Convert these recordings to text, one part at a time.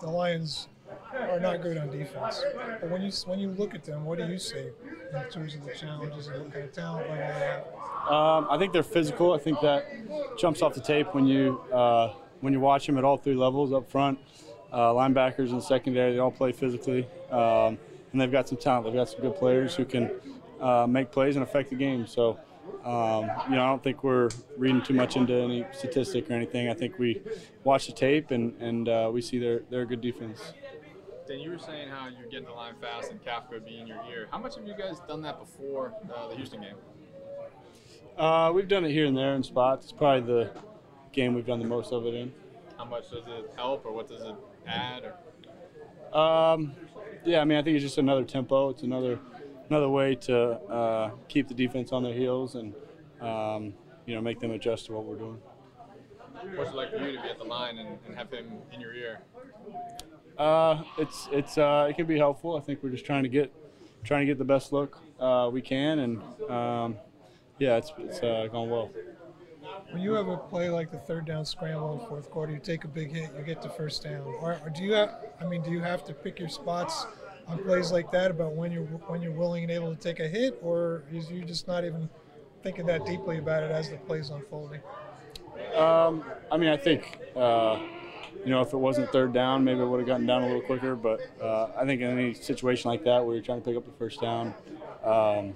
the Lions are not good on defense. But when you when you look at them, what do you see in terms of the challenges and what kind of talent level they have? Um, I think they're physical. I think that jumps off the tape when you uh, when you watch them at all three levels up front. Uh, linebackers and secondary, they all play physically, um, and they've got some talent. They've got some good players who can uh, make plays and affect the game. So, um, you know, I don't think we're reading too much into any statistic or anything. I think we watch the tape and and uh, we see they're they're a good defense. Dan, you were saying how you're getting the line fast and Kafka would be in your ear. How much have you guys done that before uh, the Houston game? Uh, we've done it here and there in spots. It's probably the game we've done the most of it in. How much does it help, or what does it add? Or Um, yeah, I mean, I think it's just another tempo. It's another another way to uh, keep the defense on their heels and um, you know make them adjust to what we're doing. what's it like for you to be at the line and, and have him in your ear? Uh, it's it's uh, it can be helpful. I think we're just trying to get trying to get the best look uh, we can, and um, yeah, it's it's uh, going well. When you have a play like the third down scramble in the fourth quarter, you take a big hit, you get the first down. Or, or do you have? I mean, do you have to pick your spots on plays like that about when you're when you're willing and able to take a hit, or is you just not even thinking that deeply about it as the play's unfolding? Um, I mean, I think uh, you know if it wasn't third down, maybe it would have gotten down a little quicker. But uh, I think in any situation like that where you're trying to pick up the first down, um,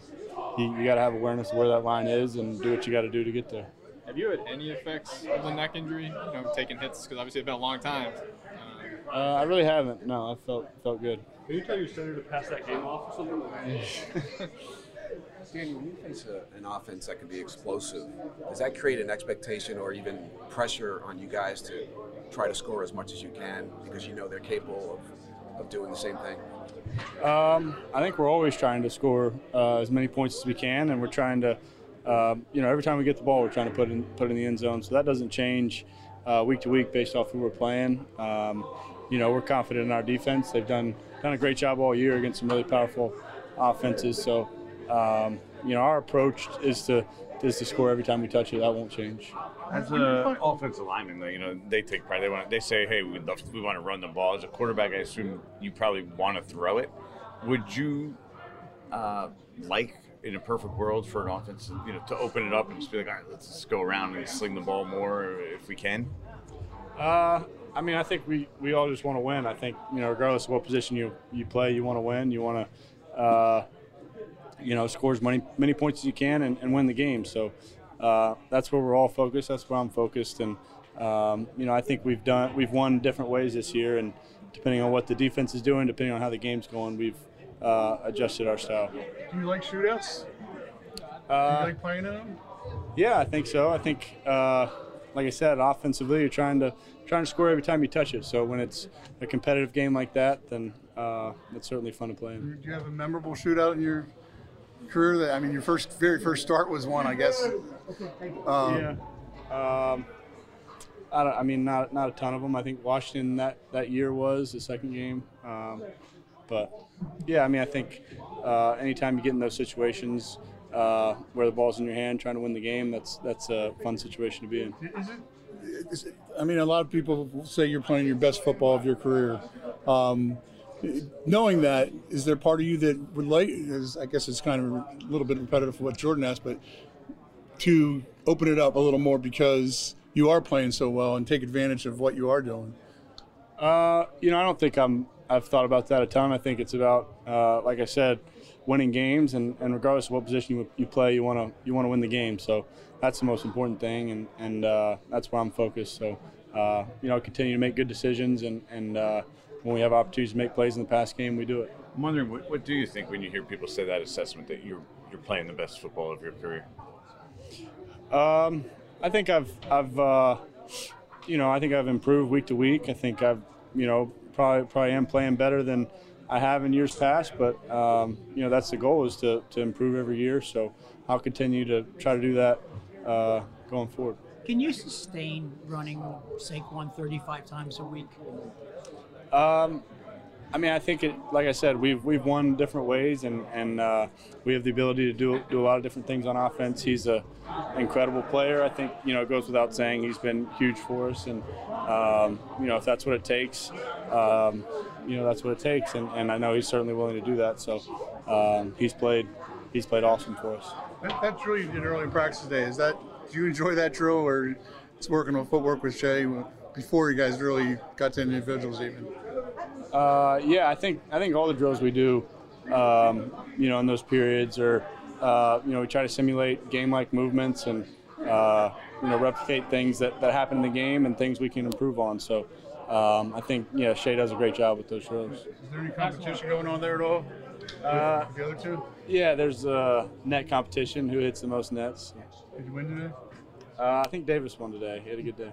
you, you got to have awareness of where that line is and do what you got to do to get there. Have you had any effects of the neck injury? You know, taking hits because obviously it's been a long time. Uh, Uh, I really haven't. No, I felt felt good. Can you tell your center to pass that game off or something? Danny, when you face a, an offense that can be explosive, does that create an expectation or even pressure on you guys to try to score as much as you can because you know they're capable of, of doing the same thing? Um, I think we're always trying to score uh, as many points as we can, and we're trying to, um, you know, every time we get the ball, we're trying to put in put in the end zone. So that doesn't change uh, week to week based off who we're playing. Um, you know, we're confident in our defense. They've done done a great job all year against some really powerful offenses. So, um, you know, our approach is to is to score every time we touch it. That won't change. As an offensive lineman, though, you know they take pride. They want. They say, "Hey, we love, we want to run the ball." As a quarterback, I assume you probably want to throw it. Would you uh, like, in a perfect world, for an offense, you know, to open it up and just be like, "All right, let's just go around and sling the ball more if we can"? Uh, I mean, I think we, we all just want to win. I think you know, regardless of what position you, you play, you want to win. You want to, uh, you know, score as many many points as you can and, and win the game. So uh, that's where we're all focused. That's where I'm focused. And um, you know, I think we've done we've won different ways this year. And depending on what the defense is doing, depending on how the game's going, we've uh, adjusted our style. Do you like shootouts? Uh, do you like playing in them? Yeah, I think so. I think, uh, like I said, offensively, you're trying to trying to score every time you touch it. So when it's a competitive game like that, then uh, it's certainly fun to play in. Do you have a memorable shootout in your career? That I mean, your first, very first start was one, I guess. Um, yeah. Um, I, don't, I mean, not not a ton of them. I think Washington that, that year was the second game. Um, but yeah, I mean, I think uh, anytime you get in those situations uh, where the ball's in your hand, trying to win the game, that's that's a fun situation to be in. Is it, is it, I mean, a lot of people say you're playing your best football of your career. Um, knowing that, is there part of you that would like? Is, I guess it's kind of a little bit repetitive for what Jordan asked, but to open it up a little more because you are playing so well and take advantage of what you are doing? Uh, you know, I don't think I'm. I've thought about that a ton. I think it's about, uh, like I said, winning games, and, and regardless of what position you, you play, you want to you want to win the game. So that's the most important thing, and and uh, that's where I'm focused. So uh, you know, continue to make good decisions, and and uh, when we have opportunities to make plays in the past game, we do it. I'm wondering, what, what do you think when you hear people say that assessment that you're you're playing the best football of your career? Um, I think I've I've uh, you know I think I've improved week to week. I think I've you know probably probably am playing better than I have in years past. But um, you know that's the goal is to to improve every year. So I'll continue to try to do that uh, going forward. Can you sustain running Saquon 35 times a week? Um, I mean, I think it. Like I said, we've we've won different ways, and and uh, we have the ability to do do a lot of different things on offense. He's a incredible player. I think you know it goes without saying he's been huge for us, and um, you know if that's what it takes, um, you know that's what it takes, and, and I know he's certainly willing to do that. So um, he's played he's played awesome for us. That, that drill you did early in practice today is that? Do you enjoy that drill, or it's working on footwork with Shea before you guys really got to individuals even? Uh, yeah, I think I think all the drills we do, um, you know, in those periods are, uh, you know, we try to simulate game-like movements and uh, you know replicate things that, that happen in the game and things we can improve on. So um, I think yeah, Shea does a great job with those drills. Is there any competition going on there at all? Uh, the other two? Yeah, there's a net competition. Who hits the most nets? Did you win today? Uh, I think Davis won today. He had a good day.